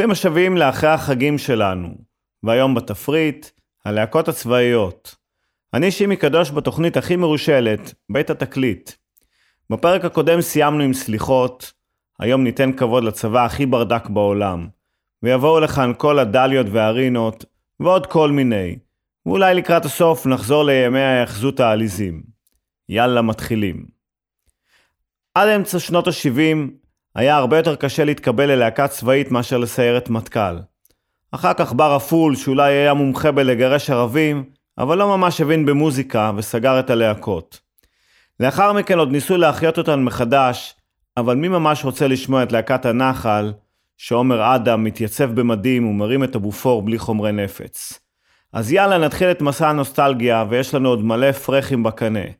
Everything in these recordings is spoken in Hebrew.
ברוכים השבים לאחרי החגים שלנו, והיום בתפריט, הלהקות הצבאיות. אני שימי קדוש בתוכנית הכי מרושלת, בית התקליט. בפרק הקודם סיימנו עם סליחות, היום ניתן כבוד לצבא הכי ברדק בעולם, ויבואו לכאן כל הדליות והרינות, ועוד כל מיני, ואולי לקראת הסוף נחזור לימי ההאחזות העליזים. יאללה, מתחילים. עד אמצע שנות ה-70 היה הרבה יותר קשה להתקבל ללהקה צבאית מאשר לסיירת מטכ"ל. אחר כך בא רפול, שאולי היה מומחה בלגרש ערבים, אבל לא ממש הבין במוזיקה וסגר את הלהקות. לאחר מכן עוד ניסו להחיות אותן מחדש, אבל מי ממש רוצה לשמוע את להקת הנחל, שעומר אדם מתייצב במדים ומרים את הבופור בלי חומרי נפץ. אז יאללה נתחיל את מסע הנוסטלגיה, ויש לנו עוד מלא פרחים בקנה.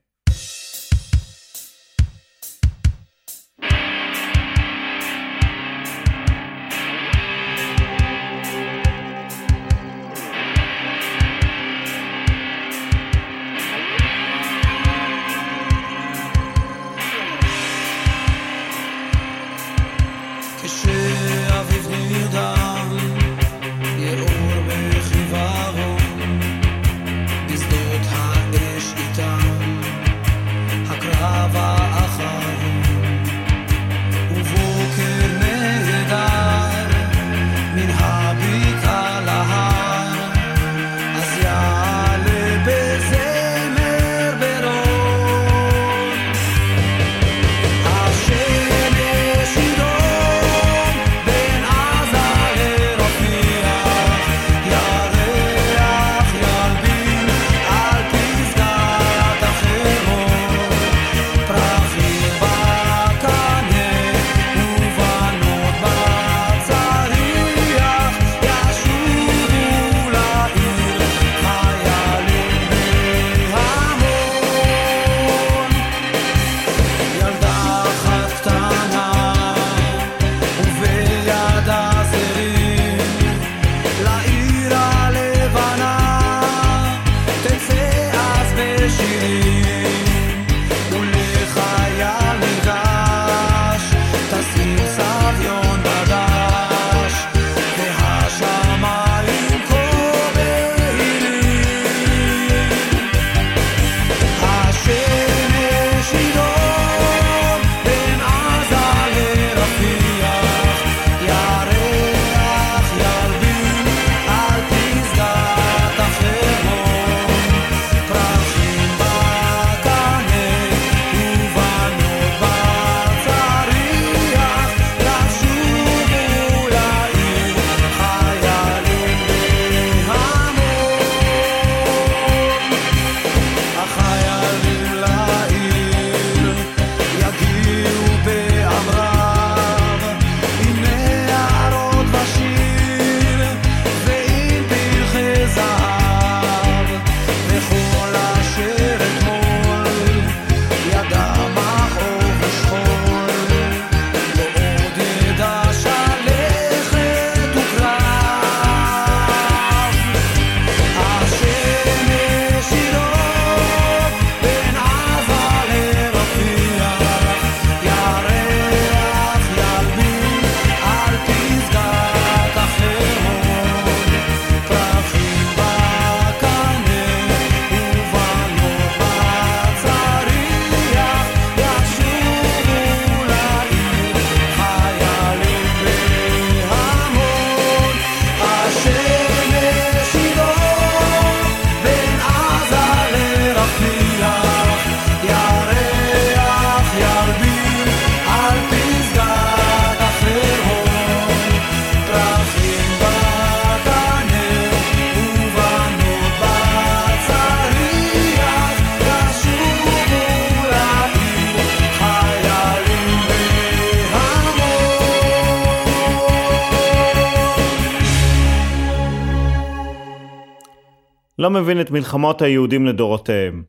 מבין את מלחמות היהודים לדורותיהם.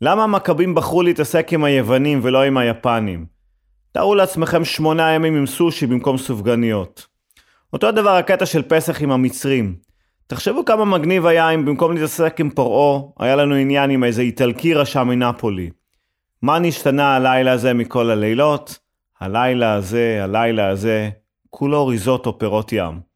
למה המכבים בחרו להתעסק עם היוונים ולא עם היפנים? תארו לעצמכם שמונה ימים עם סושי במקום סופגניות. אותו הדבר הקטע של פסח עם המצרים. תחשבו כמה מגניב היה אם במקום להתעסק עם פרעה, היה לנו עניין עם איזה איטלקי רשע מנפולי. מה נשתנה הלילה הזה מכל הלילות? הלילה הזה, הלילה הזה, כולו ריזוטו פירות ים.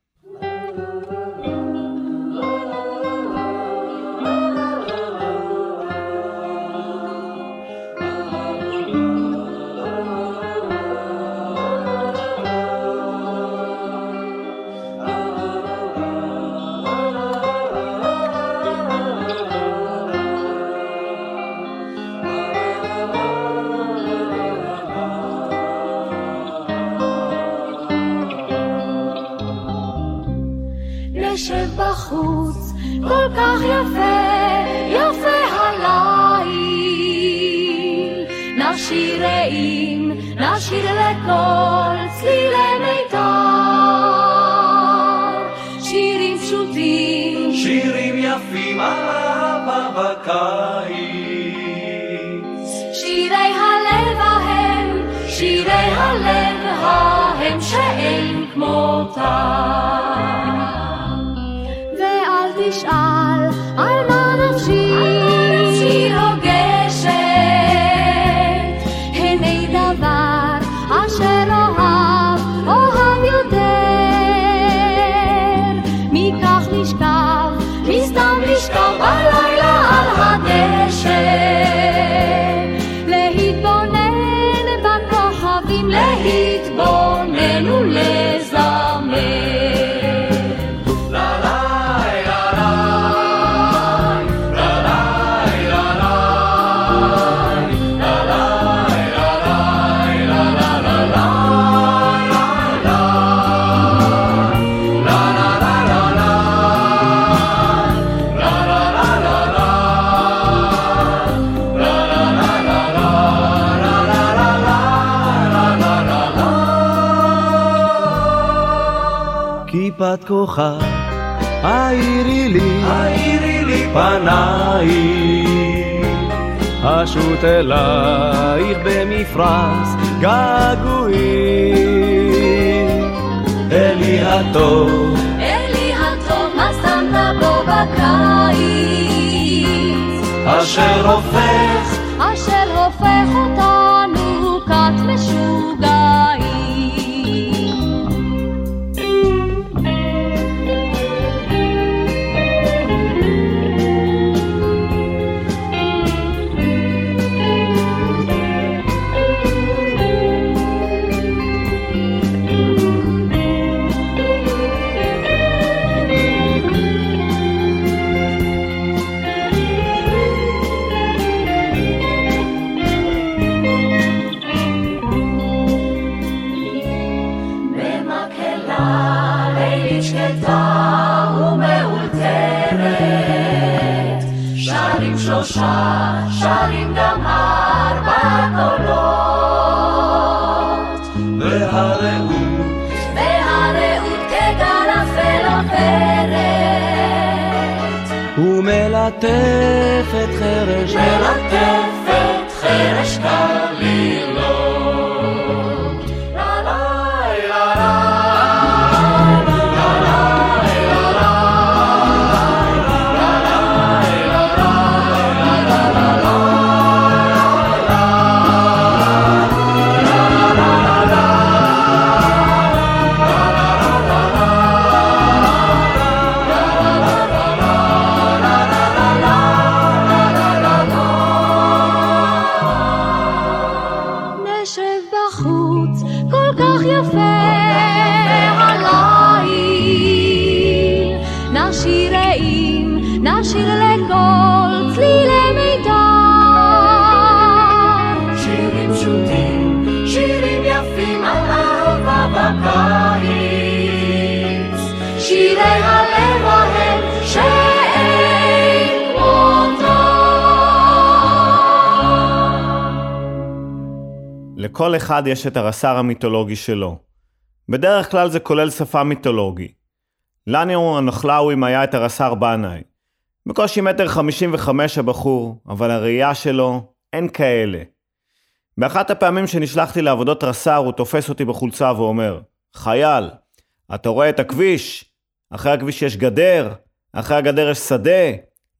להתבונן ולזמר. כיפת כוכב, האירי לי, האירי לי פנייך, אשות אלייך במפרש געגועים. אלי הטוב, אלי הטוב, מה שמת בו בקיץ? אשר הופך ומלטפת חרש מלטפת חרש קלילות. לכל אחד יש את הרס"ר המיתולוגי שלו. בדרך כלל זה כולל שפה מיתולוגי. לניו הנחלאווים היה את הרס"ר בנאי. בקושי מטר חמישים וחמש הבחור, אבל הראייה שלו, אין כאלה. באחת הפעמים שנשלחתי לעבודות רס"ר, הוא תופס אותי בחולצה ואומר, חייל, אתה רואה את הכביש? אחרי הכביש יש גדר, אחרי הגדר יש שדה,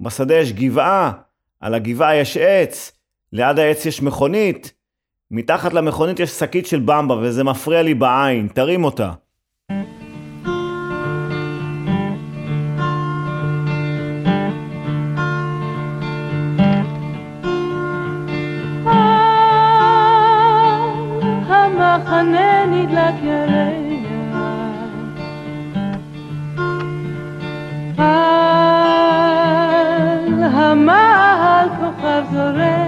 בשדה יש גבעה, על הגבעה יש עץ, ליד העץ יש מכונית, מתחת למכונית יש שקית של במבה וזה מפריע לי בעין, תרים אותה. המחנה נדלק ירח. על המעל כוכב זורח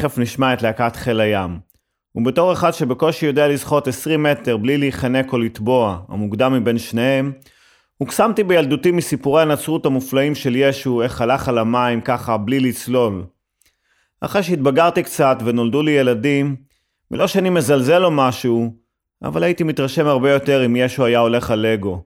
תכף נשמע את להקת חיל הים. ובתור אחד שבקושי יודע לשחות 20 מטר בלי להיחנק או לטבוע, המוקדם מבין שניהם, הוקסמתי בילדותי מסיפורי הנצרות המופלאים של ישו, איך הלך על המים ככה בלי לצלול. אחרי שהתבגרתי קצת ונולדו לי ילדים, ולא שאני מזלזל או משהו, אבל הייתי מתרשם הרבה יותר אם ישו היה הולך על לגו.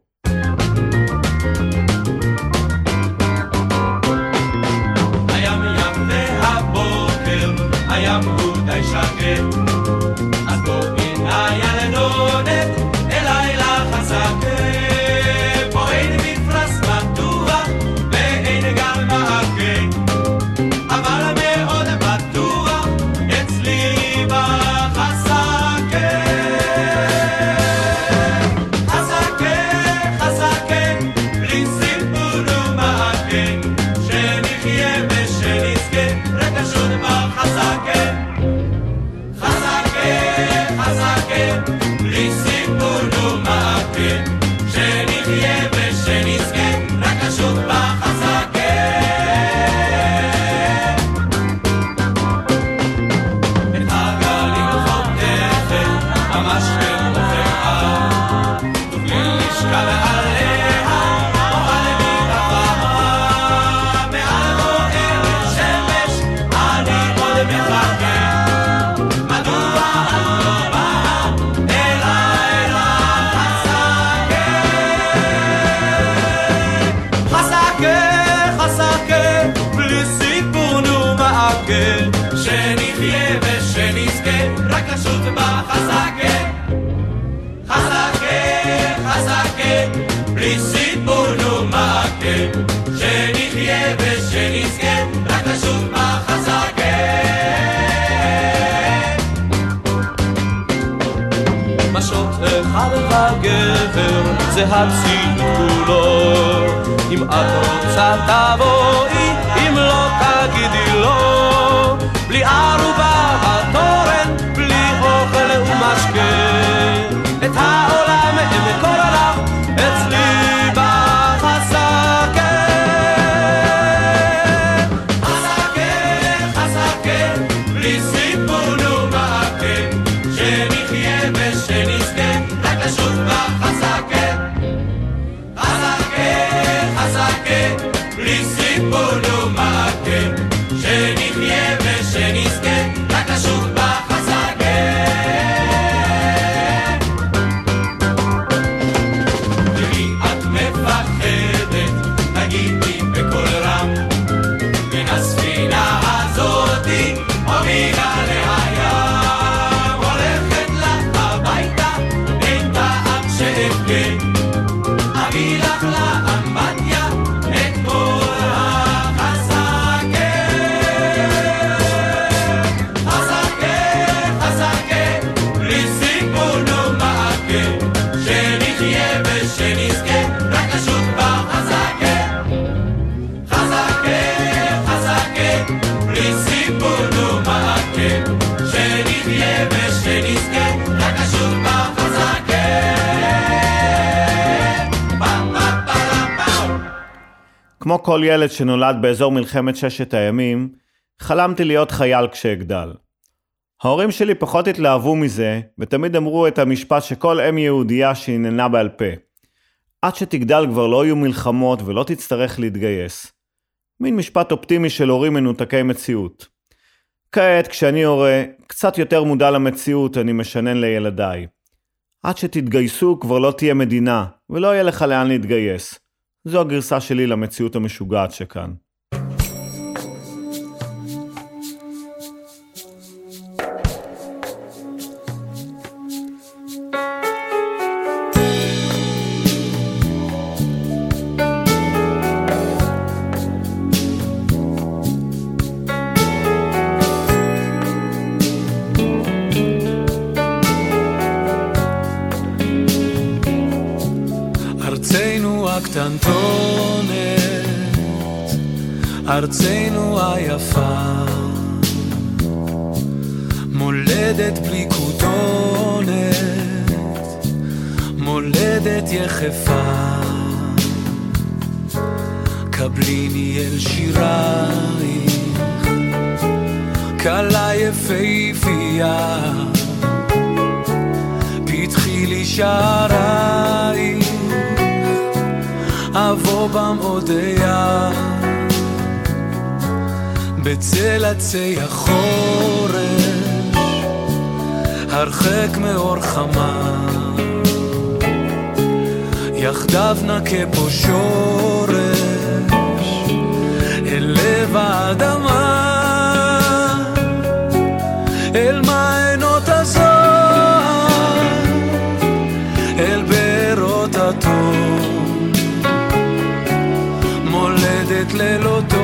כל ילד שנולד באזור מלחמת ששת הימים, חלמתי להיות חייל כשאגדל. ההורים שלי פחות התלהבו מזה, ותמיד אמרו את המשפט שכל אם יהודייה שהננה בעל פה. עד שתגדל כבר לא יהיו מלחמות ולא תצטרך להתגייס. מין משפט אופטימי של הורים מנותקי מציאות. כעת, כשאני הורה, קצת יותר מודע למציאות אני משנן לילדיי. עד שתתגייסו כבר לא תהיה מדינה, ולא יהיה לך לאן להתגייס. זו הגרסה שלי למציאות המשוגעת שכאן. ארצנו היפה, מולדת בלי כותונת, מולדת יחפה. קבליני אל שירייך, כלה יפהפייה, פתחי לי שערייך. אבוא במאודיה בצל עצי החורש הרחק מאור חמה. יחדיו נכה פה שורש אל לב האדמה. אל מעיינות הזוהר אל בארות הטוב. מולדת ללא תואר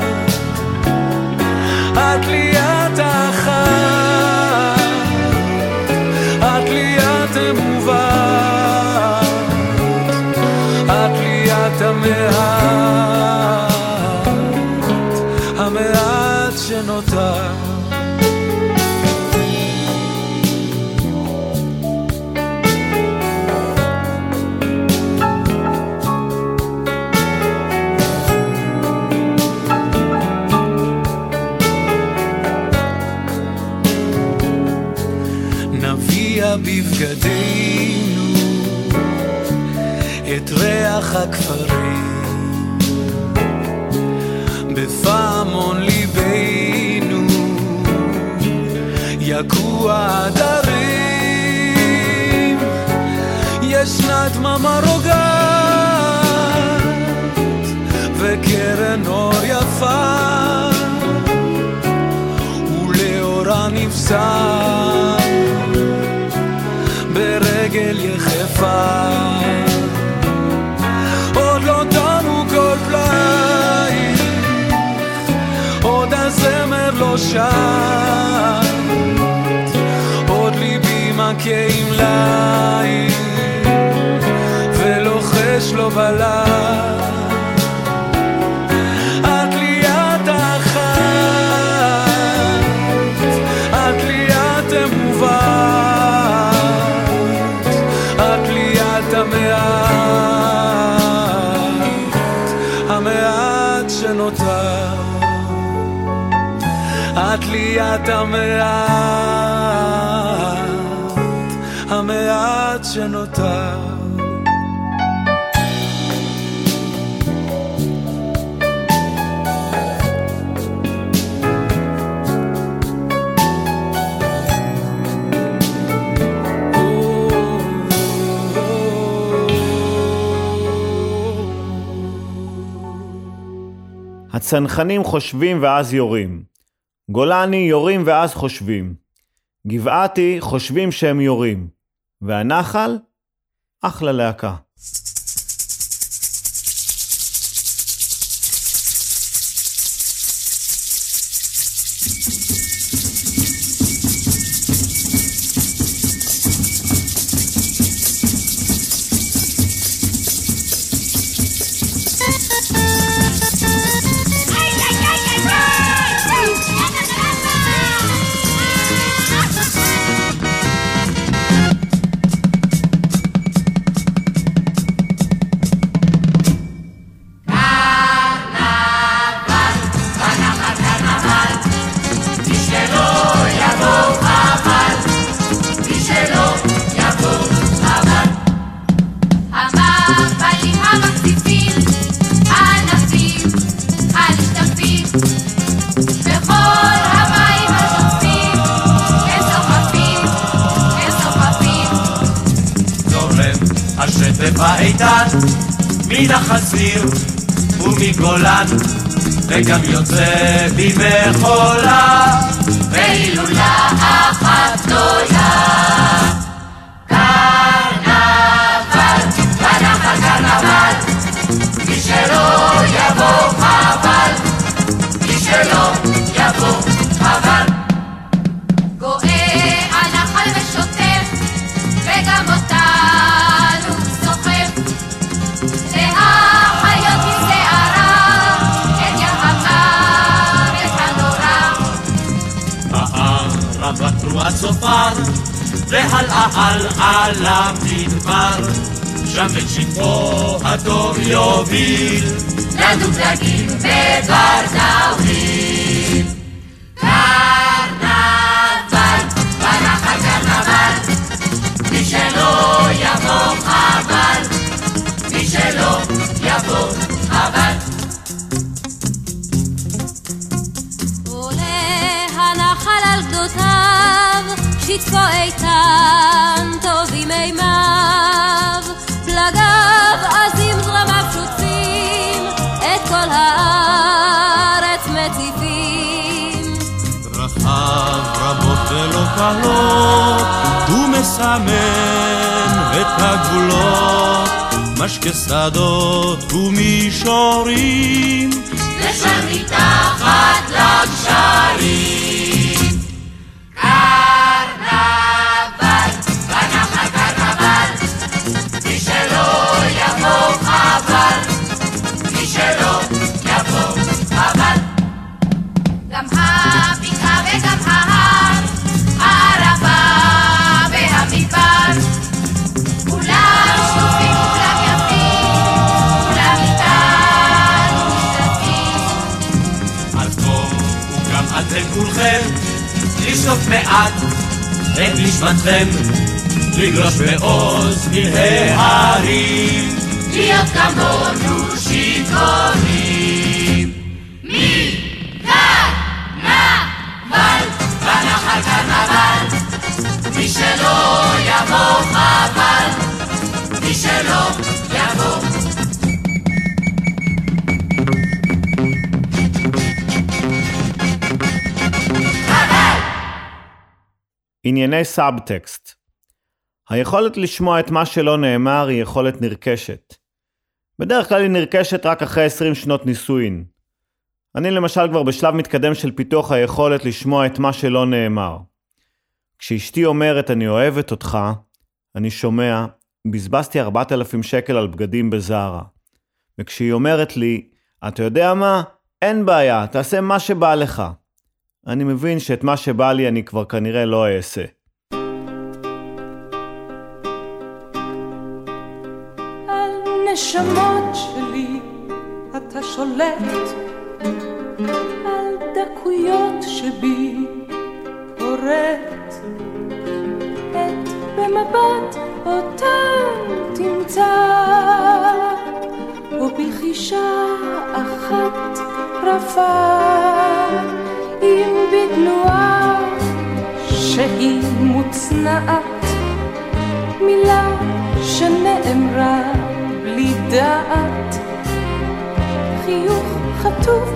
המעט, המעט שנותר. בבגדינו את ריח הכפרים ישנה דממה רוגעת וקרן אור יפה ולאורה נפסע ברגל יחפה. עוד לא תמו כל פלאי עוד הזמר לא שר עוד ליבי מכה עם ליל בליל את לי את אחת, את לי את אמובת, את לי את המעט, המעט שנותר. את לי את המעט, המעט שנותר. הצנחנים חושבים ואז יורים. גולני יורים ואז חושבים. גבעתי חושבים שהם יורים. והנחל? אחלה להקה. השטף האיתן מן החזיר ומגולן וגם יוצא במחולה והילולה אחת גדולה. יבוא הערבה תרועת צופר והלאה הלאה למדבר. שם את שטפו הטוב יוביל. לדוגלגים וברזאורים. קרנבל, בנחל קרנבל, מי שלא יבוא חבל, מי שלא יבוא שטפו איתן, טובים מימיו, פלגיו עזים זרמיו שוטפים, את כל הארץ מציפים. דרכיו רבות ולא קלות, הוא מסמן את הגבולות, משקה שדות ומישורים. ושם מתחת לגשרים. מי שלא יבוא חבל, מי שלא יבוא חבל. גם הבקעה וגם ההר, הערבה והמדבר, כולם שטופים, כולם יפים, כולם איתנו משתתפים. אז בואו גם אתם כולכם לשטוף מעט את נשמתכם לגלוש בעוז פלאי הרים, להיות כמונו שיכורים. מי קרנבל, בנחל קרנבל, מי שלא יבוא חבל, מי שלא יבוא. ענייני סאבטקסט היכולת לשמוע את מה שלא נאמר היא יכולת נרכשת. בדרך כלל היא נרכשת רק אחרי 20 שנות נישואין. אני למשל כבר בשלב מתקדם של פיתוח היכולת לשמוע את מה שלא נאמר. כשאשתי אומרת אני אוהבת אותך, אני שומע, בזבזתי 4,000 שקל על בגדים בזארה. וכשהיא אומרת לי, אתה יודע מה? אין בעיה, תעשה מה שבא לך. אני מבין שאת מה שבא לי אני כבר כנראה לא אעשה. נשמות שלי אתה שולט, על דקויות שבי פורט, את במבט אותם תמצא, ובחישה אחת רפה, אם בתנועה שהיא מוצנעת, מילה שנאמרה בלי דעת, חיוך חטוף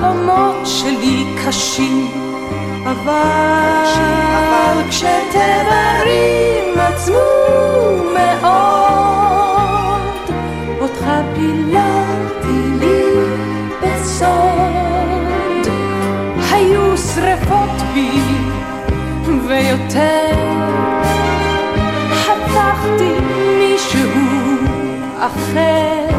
והחלומות שלי קשים, אבל כשתדרים עצמו מאוד, אותך פיללתי לי בסוד, היו שרפות בי ויותר. הפכתי מישהו אחר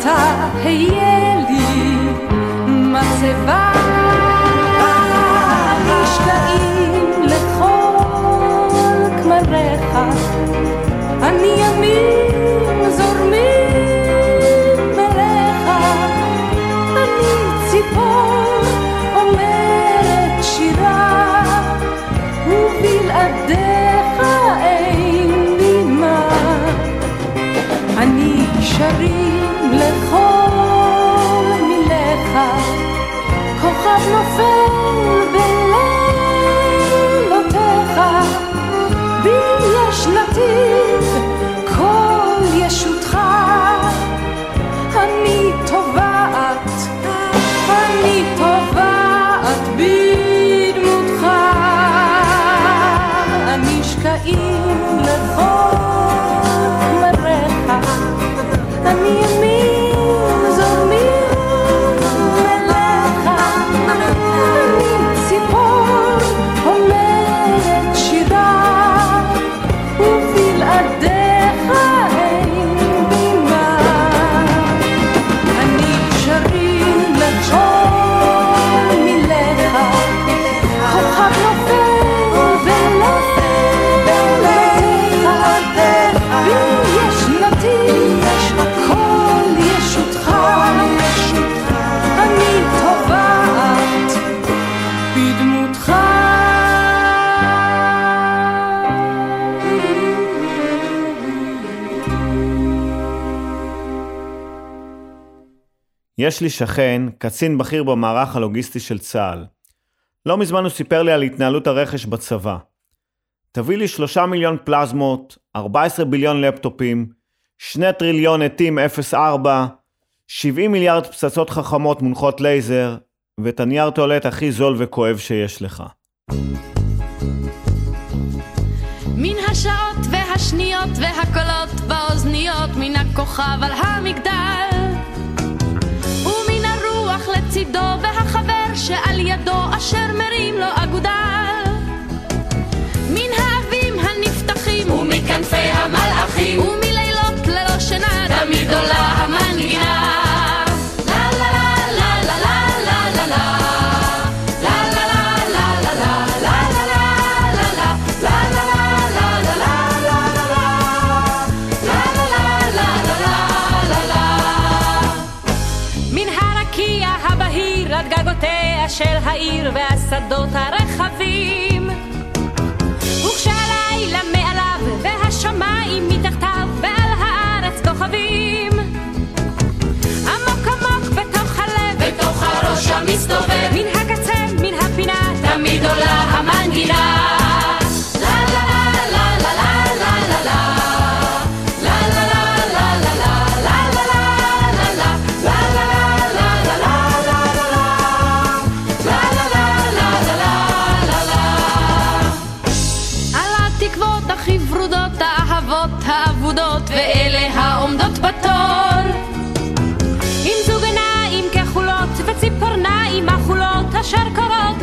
אתה היה לי מצבה אני גשרים לכל מילך כוכב נופל יש לי שכן, קצין בכיר במערך הלוגיסטי של צה"ל. לא מזמן הוא סיפר לי על התנהלות הרכש בצבא. תביא לי שלושה מיליון פלזמות, 14 ביליון לפטופים, 2 טריליון עטים 04, 70 מיליארד פצצות חכמות מונחות לייזר, ואת הנייר טואלט הכי זול וכואב שיש לך. מן השעות והשניות והקולות באוזניות מן הכוכב על המגדל לצידו והחבר שעל ידו אשר מרים לו אגודל מן האבים הנפתחים ומכנפי המלאכים ומלילות ללא שינה תמיד עולה המנגינה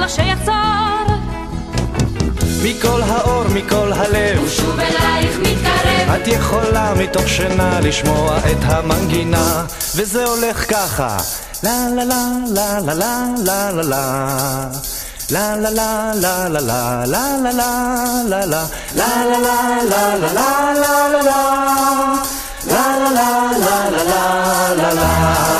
שיחזור מכל האור, מכל הלב ושוב אלייך מתקרב את יכולה מתוך שינה לשמוע את המנגינה וזה הולך ככה לה לה לה לה לה לה לה לה La la la la la la la la la la la la la la la la la la la la La la la la la la la la La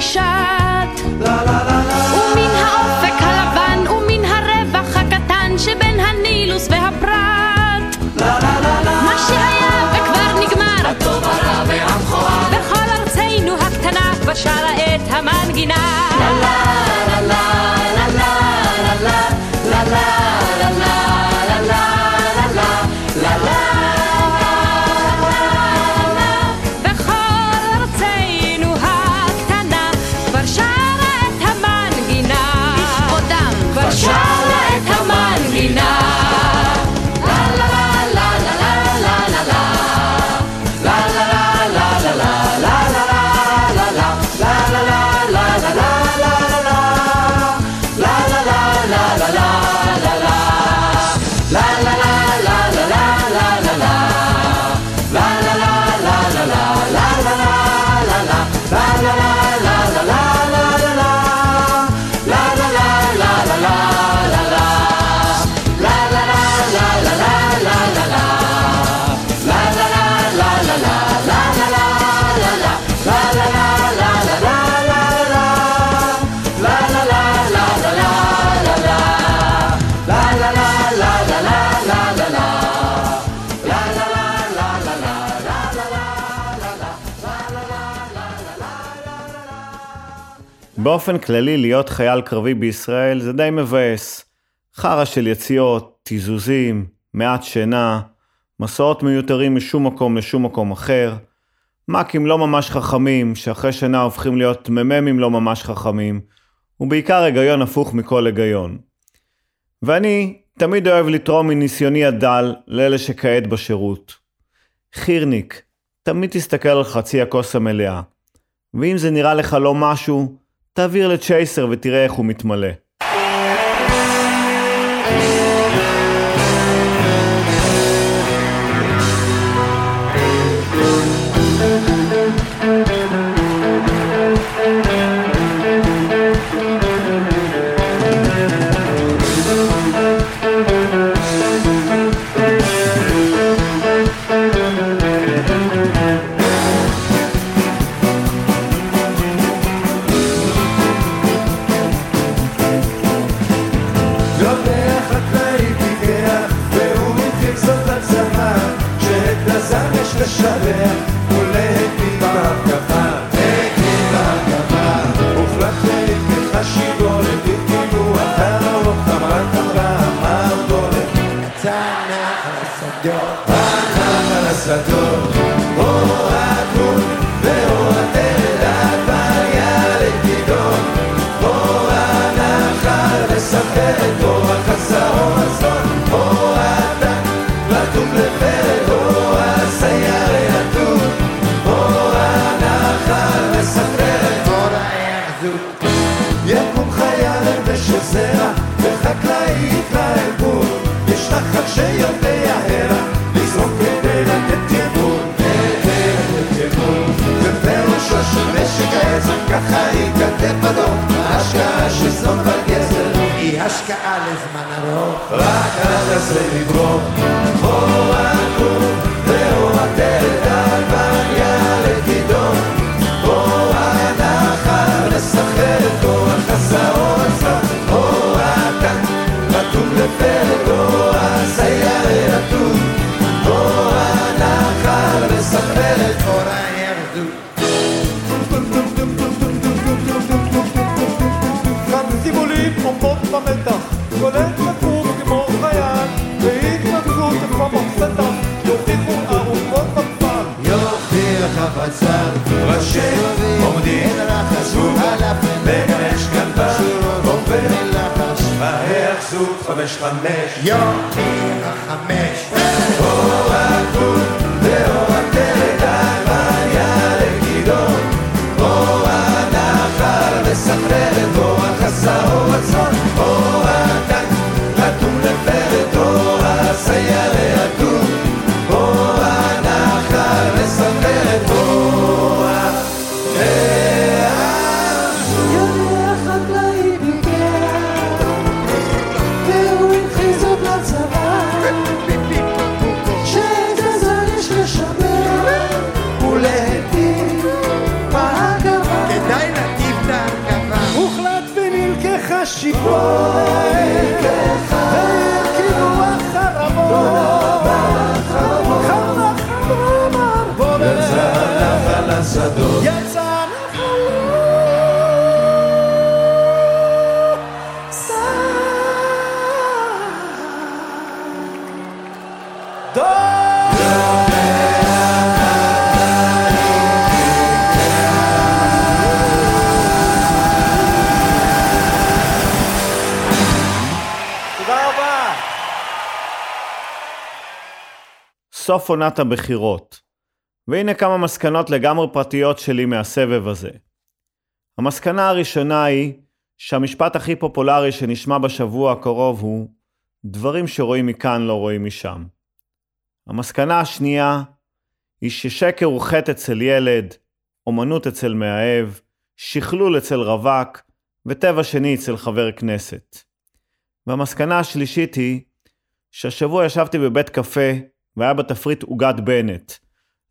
אלייך אני שט ומן האופק הלבן ומן הרווח הקטן שבין הנילוס והפרת מה שהיה וכבר נגמר. הטוב הרע והמכוער. בכל ארצנו הקטנה כבר שרה את המנגינה. לה לה באופן כללי, להיות חייל קרבי בישראל זה די מבאס. חרא של יציאות, תיזוזים, מעט שינה, מסעות מיותרים משום מקום לשום מקום אחר, מ"כים לא ממש חכמים, שאחרי שינה הופכים להיות מ"מים לא ממש חכמים, ובעיקר היגיון הפוך מכל היגיון. ואני תמיד אוהב לתרום מניסיוני הדל לאלה שכעת בשירות. חירניק, תמיד תסתכל על חצי הכוס המלאה. ואם זה נראה לך לא משהו, תעביר לצ'ייסר ותראה איך הוא מתמלא. שדות. יצא לא סוף עונת הבחירות. והנה כמה מסקנות לגמרי פרטיות שלי מהסבב הזה. המסקנה הראשונה היא שהמשפט הכי פופולרי שנשמע בשבוע הקרוב הוא דברים שרואים מכאן לא רואים משם. המסקנה השנייה היא ששקר הוא חטא אצל ילד, אומנות אצל מאהב, שכלול אצל רווק וטבע שני אצל חבר כנסת. והמסקנה השלישית היא שהשבוע ישבתי בבית קפה והיה בתפריט עוגת בנט,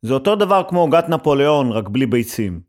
זה אותו דבר כמו עוגת נפוליאון, רק בלי ביצים.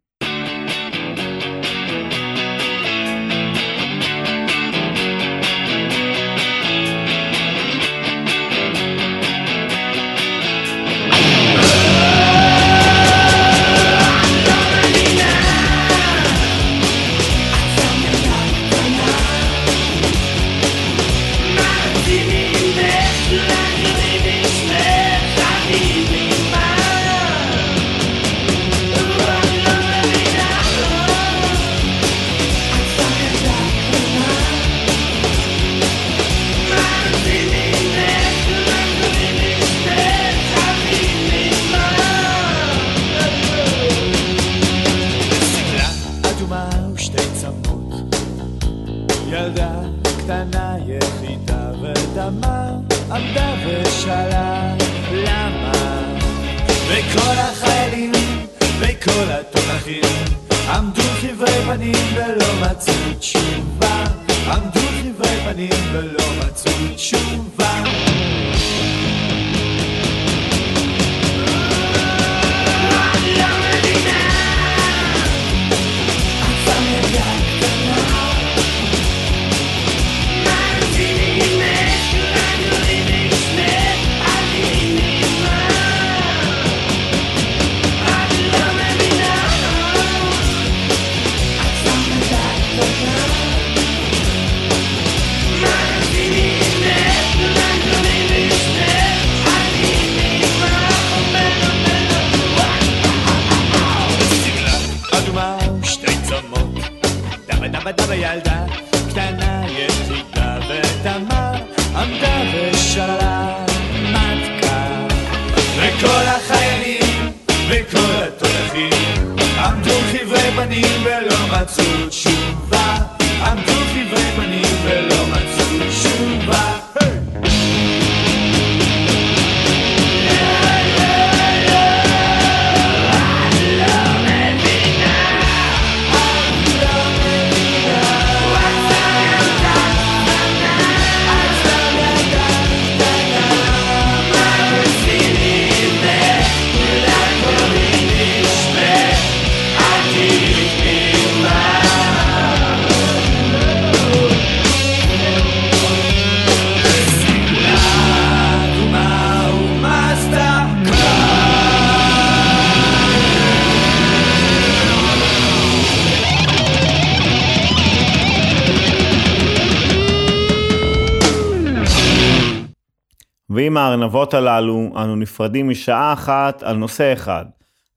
הארנבות הללו אנו נפרדים משעה אחת על נושא אחד,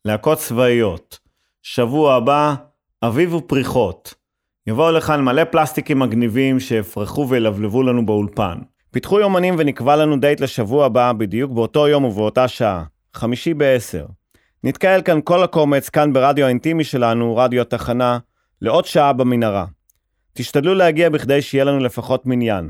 להקות צבאיות. שבוע הבא, אביב ופריחות. יבואו לכאן מלא פלסטיקים מגניבים שיפרחו וילבלבו לנו באולפן. פיתחו יומנים ונקבע לנו דייט לשבוע הבא בדיוק באותו יום ובאותה שעה, חמישי בעשר. נתקהל כאן כל הקומץ, כאן ברדיו האינטימי שלנו, רדיו התחנה, לעוד שעה במנהרה. תשתדלו להגיע בכדי שיהיה לנו לפחות מניין.